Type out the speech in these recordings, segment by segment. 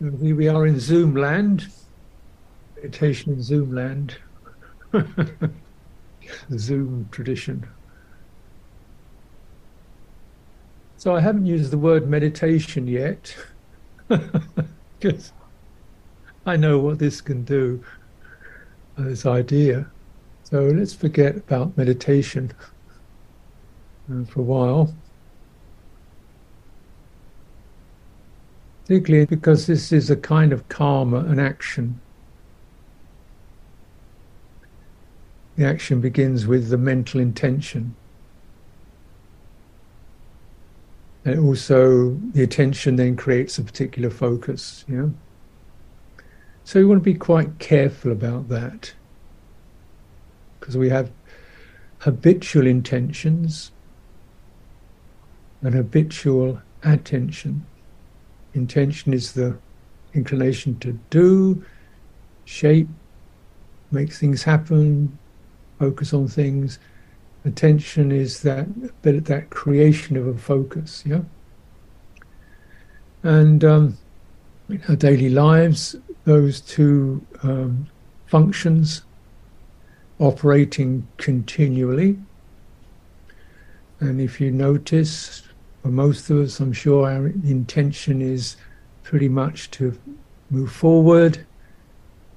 Here we are in Zoom land, meditation in Zoom land, Zoom tradition. So I haven't used the word meditation yet, because I know what this can do, this idea. So let's forget about meditation uh, for a while. Particularly because this is a kind of karma, an action. The action begins with the mental intention. And also, the attention then creates a particular focus. You know? So, we want to be quite careful about that. Because we have habitual intentions and habitual attention. Intention is the inclination to do, shape, make things happen, focus on things. Attention is that bit that creation of a focus, yeah. And um, in our daily lives, those two um, functions operating continually. And if you notice, for most of us, I'm sure our intention is pretty much to move forward,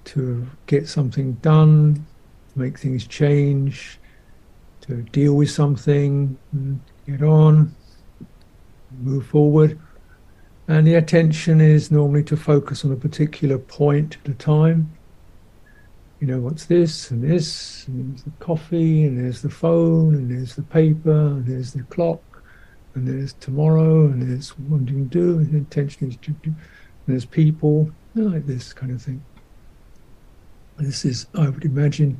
to get something done, make things change, to deal with something, get on, move forward. And the attention is normally to focus on a particular point at a time. You know, what's this and this, and there's the coffee, and there's the phone, and there's the paper, and there's the clock, and there's tomorrow, and there's wanting to do, and the intention is do, and there's people, like this kind of thing. This is, I would imagine,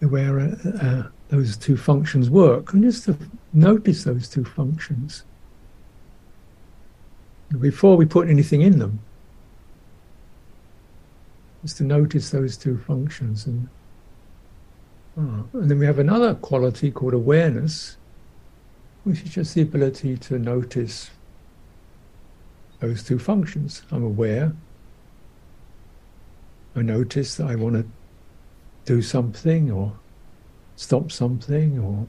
where uh, uh, those two functions work, and just to notice those two functions before we put anything in them. Just to notice those two functions, and oh, and then we have another quality called awareness, which is just the ability to notice those two functions. I'm aware. I notice that I want to do something or stop something or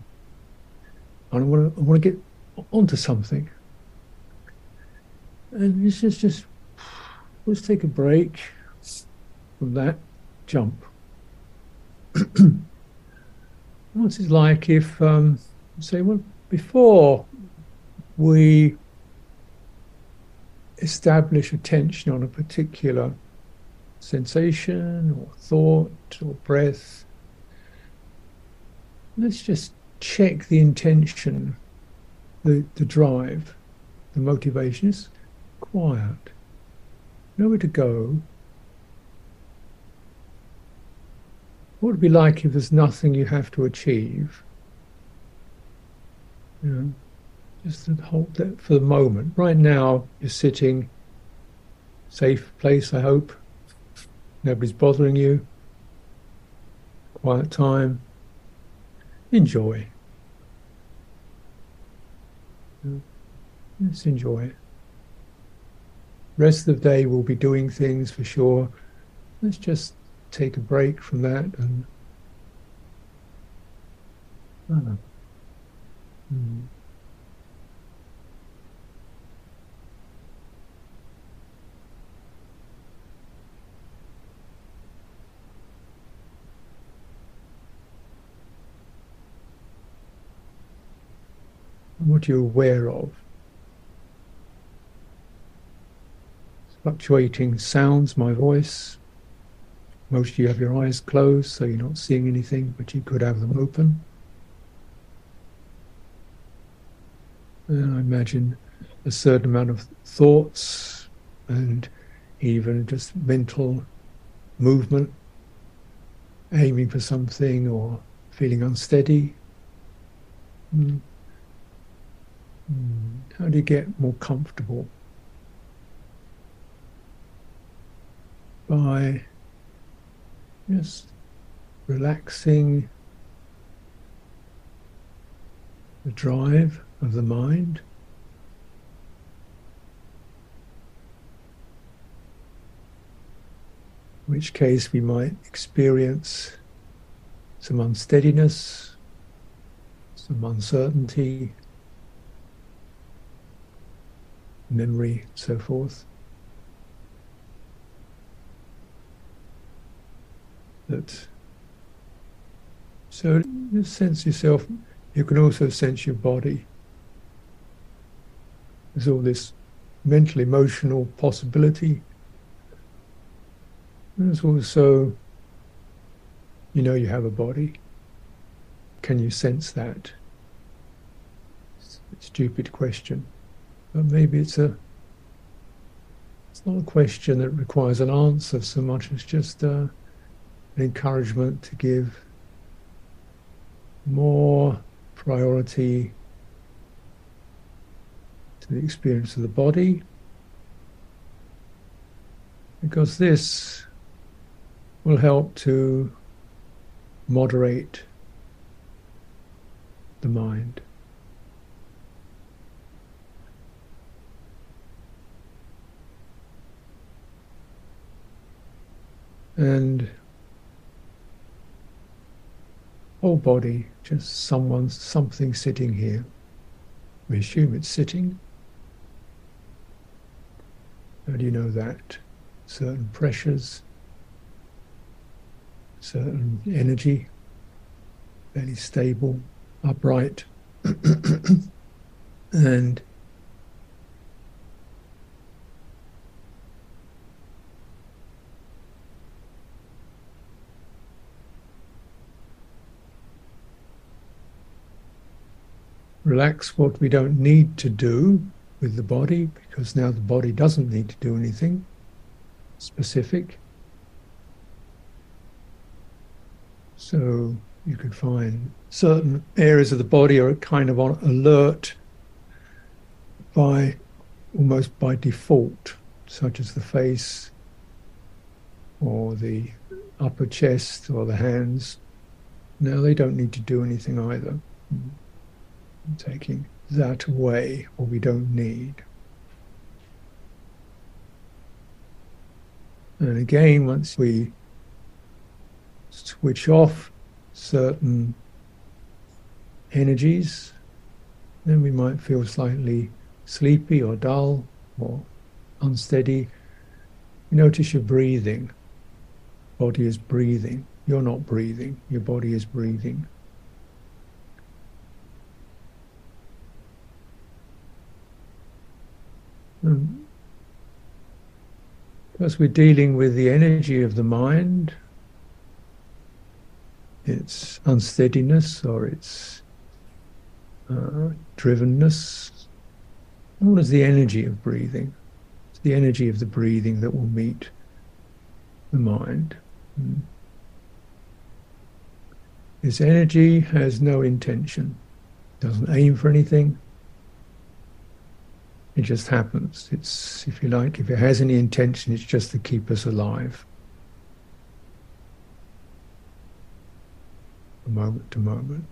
I want to I want to get onto something. And this is just let's take a break from that jump. What's it like if um, say well before we establish attention on a particular sensation or thought or breath, let's just check the intention, the, the drive, the motivation is quiet. Nowhere to go. What would it be like if there's nothing you have to achieve? You know, just hold that for the moment. Right now, you're sitting, safe place, I hope. Nobody's bothering you. Quiet time. Enjoy. Just enjoy it. Rest of the day we'll be doing things for sure. Let's just take a break from that and. Uh, mm. what are you're aware of. Fluctuating sounds, my voice. Most of you have your eyes closed, so you're not seeing anything, but you could have them open. And I imagine a certain amount of thoughts and even just mental movement, aiming for something or feeling unsteady. Mm. Hmm. How do you get more comfortable? By just relaxing the drive of the mind. in which case we might experience some unsteadiness, some uncertainty, memory, so forth. That so you sense yourself, you can also sense your body. There's all this mental, emotional possibility. There's also, you know, you have a body. Can you sense that? It's a stupid question. But maybe it's a it's not a question that requires an answer so much as just uh, an encouragement to give more priority the experience of the body because this will help to moderate the mind. And whole body, just someone, something sitting here. We assume it's sitting. How do you know that? Certain pressures, certain energy, fairly stable, upright, and relax what we don't need to do with the body, because now the body doesn't need to do anything specific. So you could find certain areas of the body are kind of on alert by almost by default, such as the face or the upper chest or the hands. Now they don't need to do anything either mm-hmm. taking that away or we don't need. And again, once we switch off certain energies, then we might feel slightly sleepy or dull or unsteady. You notice your breathing. Body is breathing. You're not breathing. Your body is breathing. Um, because we're dealing with the energy of the mind, its unsteadiness or its uh, drivenness. What is the energy of breathing? It's the energy of the breathing that will meet the mind. Mm. This energy has no intention, doesn't aim for anything, it just happens. It's, if you like, if it has any intention, it's just to keep us alive. Moment to moment.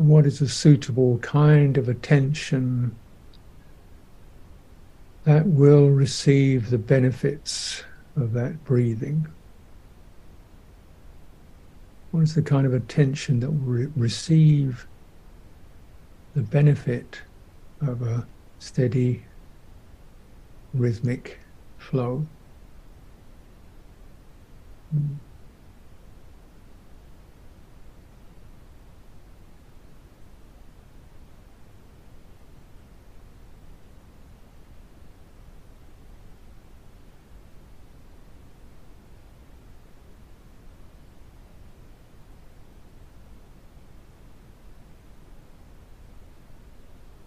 What is a suitable kind of attention that will receive the benefits of that breathing. What is the kind of attention that will re- receive the benefit of a steady, rhythmic flow? Mm.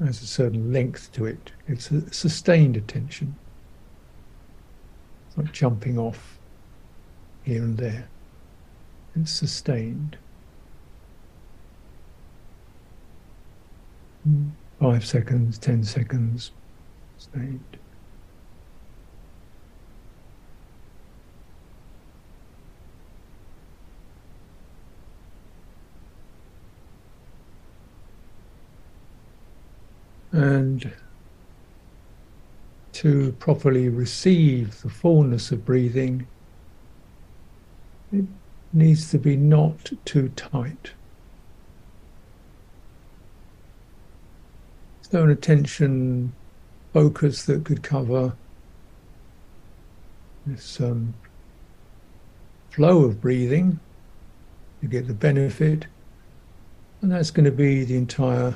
Has a certain length to it. It's a sustained attention. It's not jumping off here and there. It's sustained. Hmm. Five seconds, ten seconds, sustained. And to properly receive the fullness of breathing, it needs to be not too tight. So an attention focus that could cover this um, flow of breathing, you get the benefit, and that's going to be the entire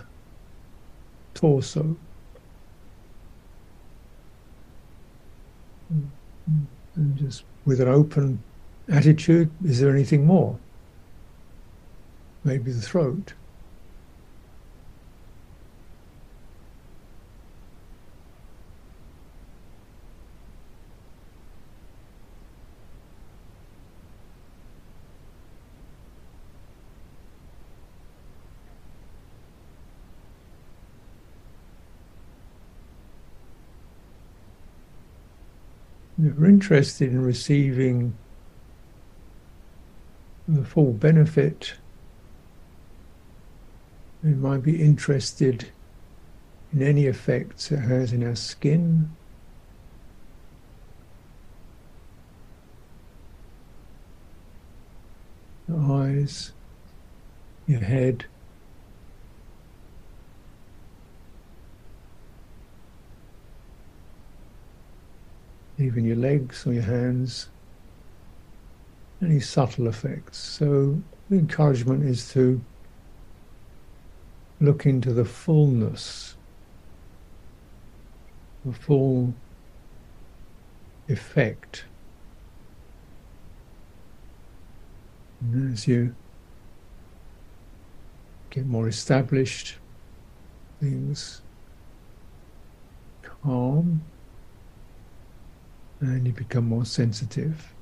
torso. And just with an open attitude, is there anything more? Maybe the throat. if you're interested in receiving the full benefit, we might be interested in any effects it has in our skin, your eyes, your head. Even your legs or your hands, any subtle effects. So the encouragement is to look into the fullness, the full effect. And as you get more established, things calm and you become more sensitive.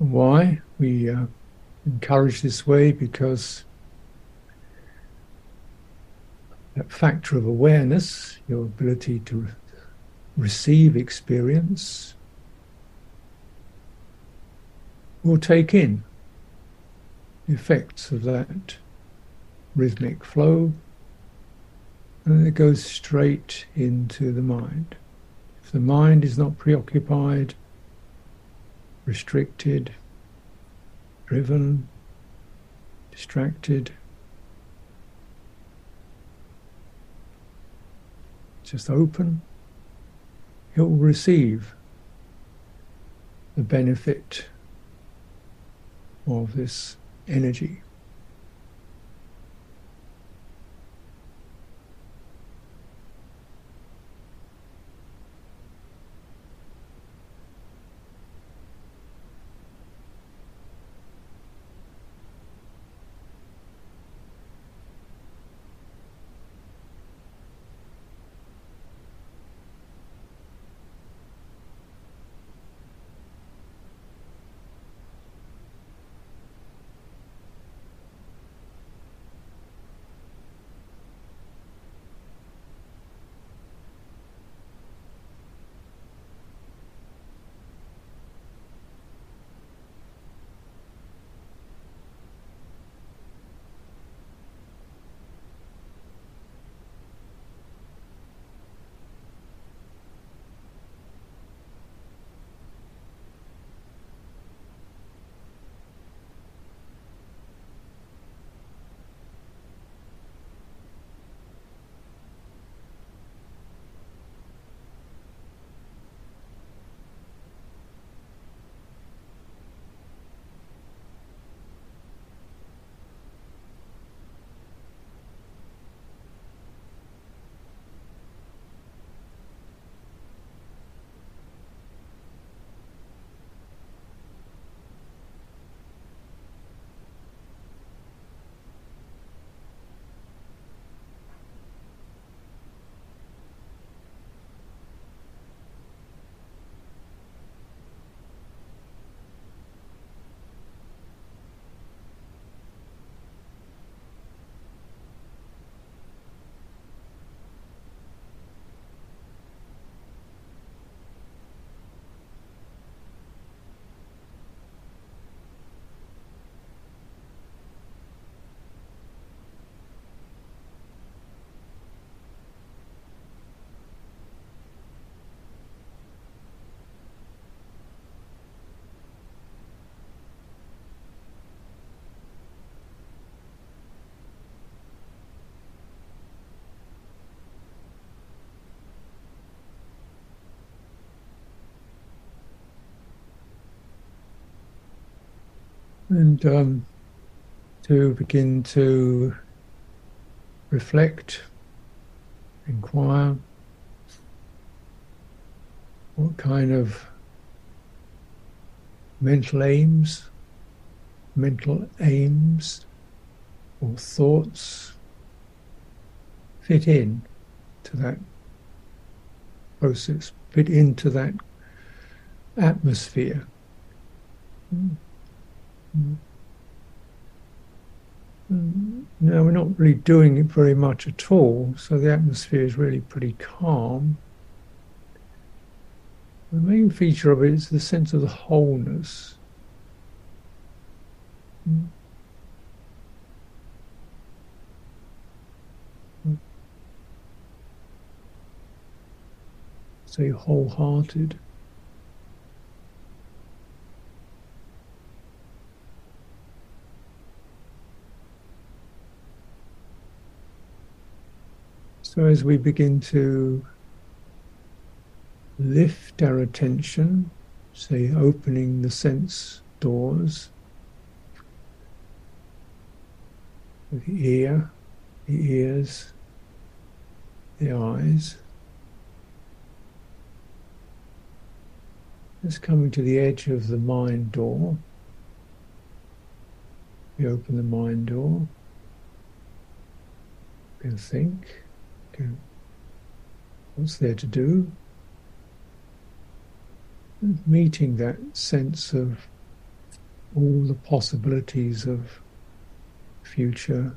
Why? We uh, encourage this way because that factor of awareness, your ability to receive experience, will take in the effects of that rhythmic flow and it goes straight into the mind. If the mind is not preoccupied, restricted, driven, distracted, just open, will receive the benefit of this energy. And um, to begin to reflect, inquire what kind of mental aims, mental aims or thoughts fit in to that process, fit into that atmosphere. Mm. Mm. Now we're not really doing it very much at all, so the atmosphere is really pretty calm. The main feature of it is the sense of the wholeness. Mm. Say wholehearted. So as we begin to lift our attention, say opening the sense doors, the ear, the ears, the eyes. Just coming to the edge of the mind door. We open the mind door. You can think Hmm. what's there to do? Meeting that sense of all the possibilities of future,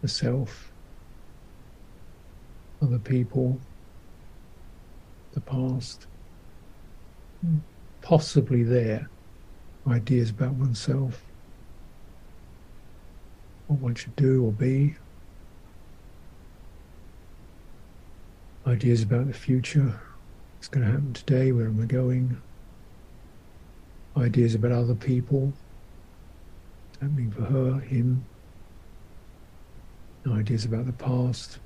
the self, other people, the past, hmm. possibly there, ideas about oneself, what one should do or be. Ideas about the future, what's going to happen today, where am I going, ideas about other people, what's happening for her, him, ideas about the past.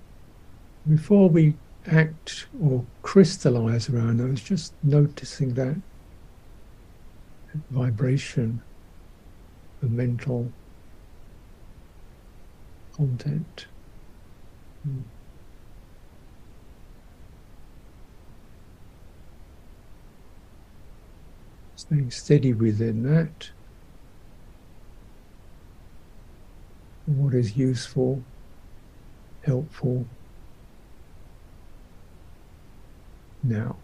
Before we act or crystallize around those, just noticing that vibration, the mental content. Mm. Staying steady within that. What is useful, helpful now.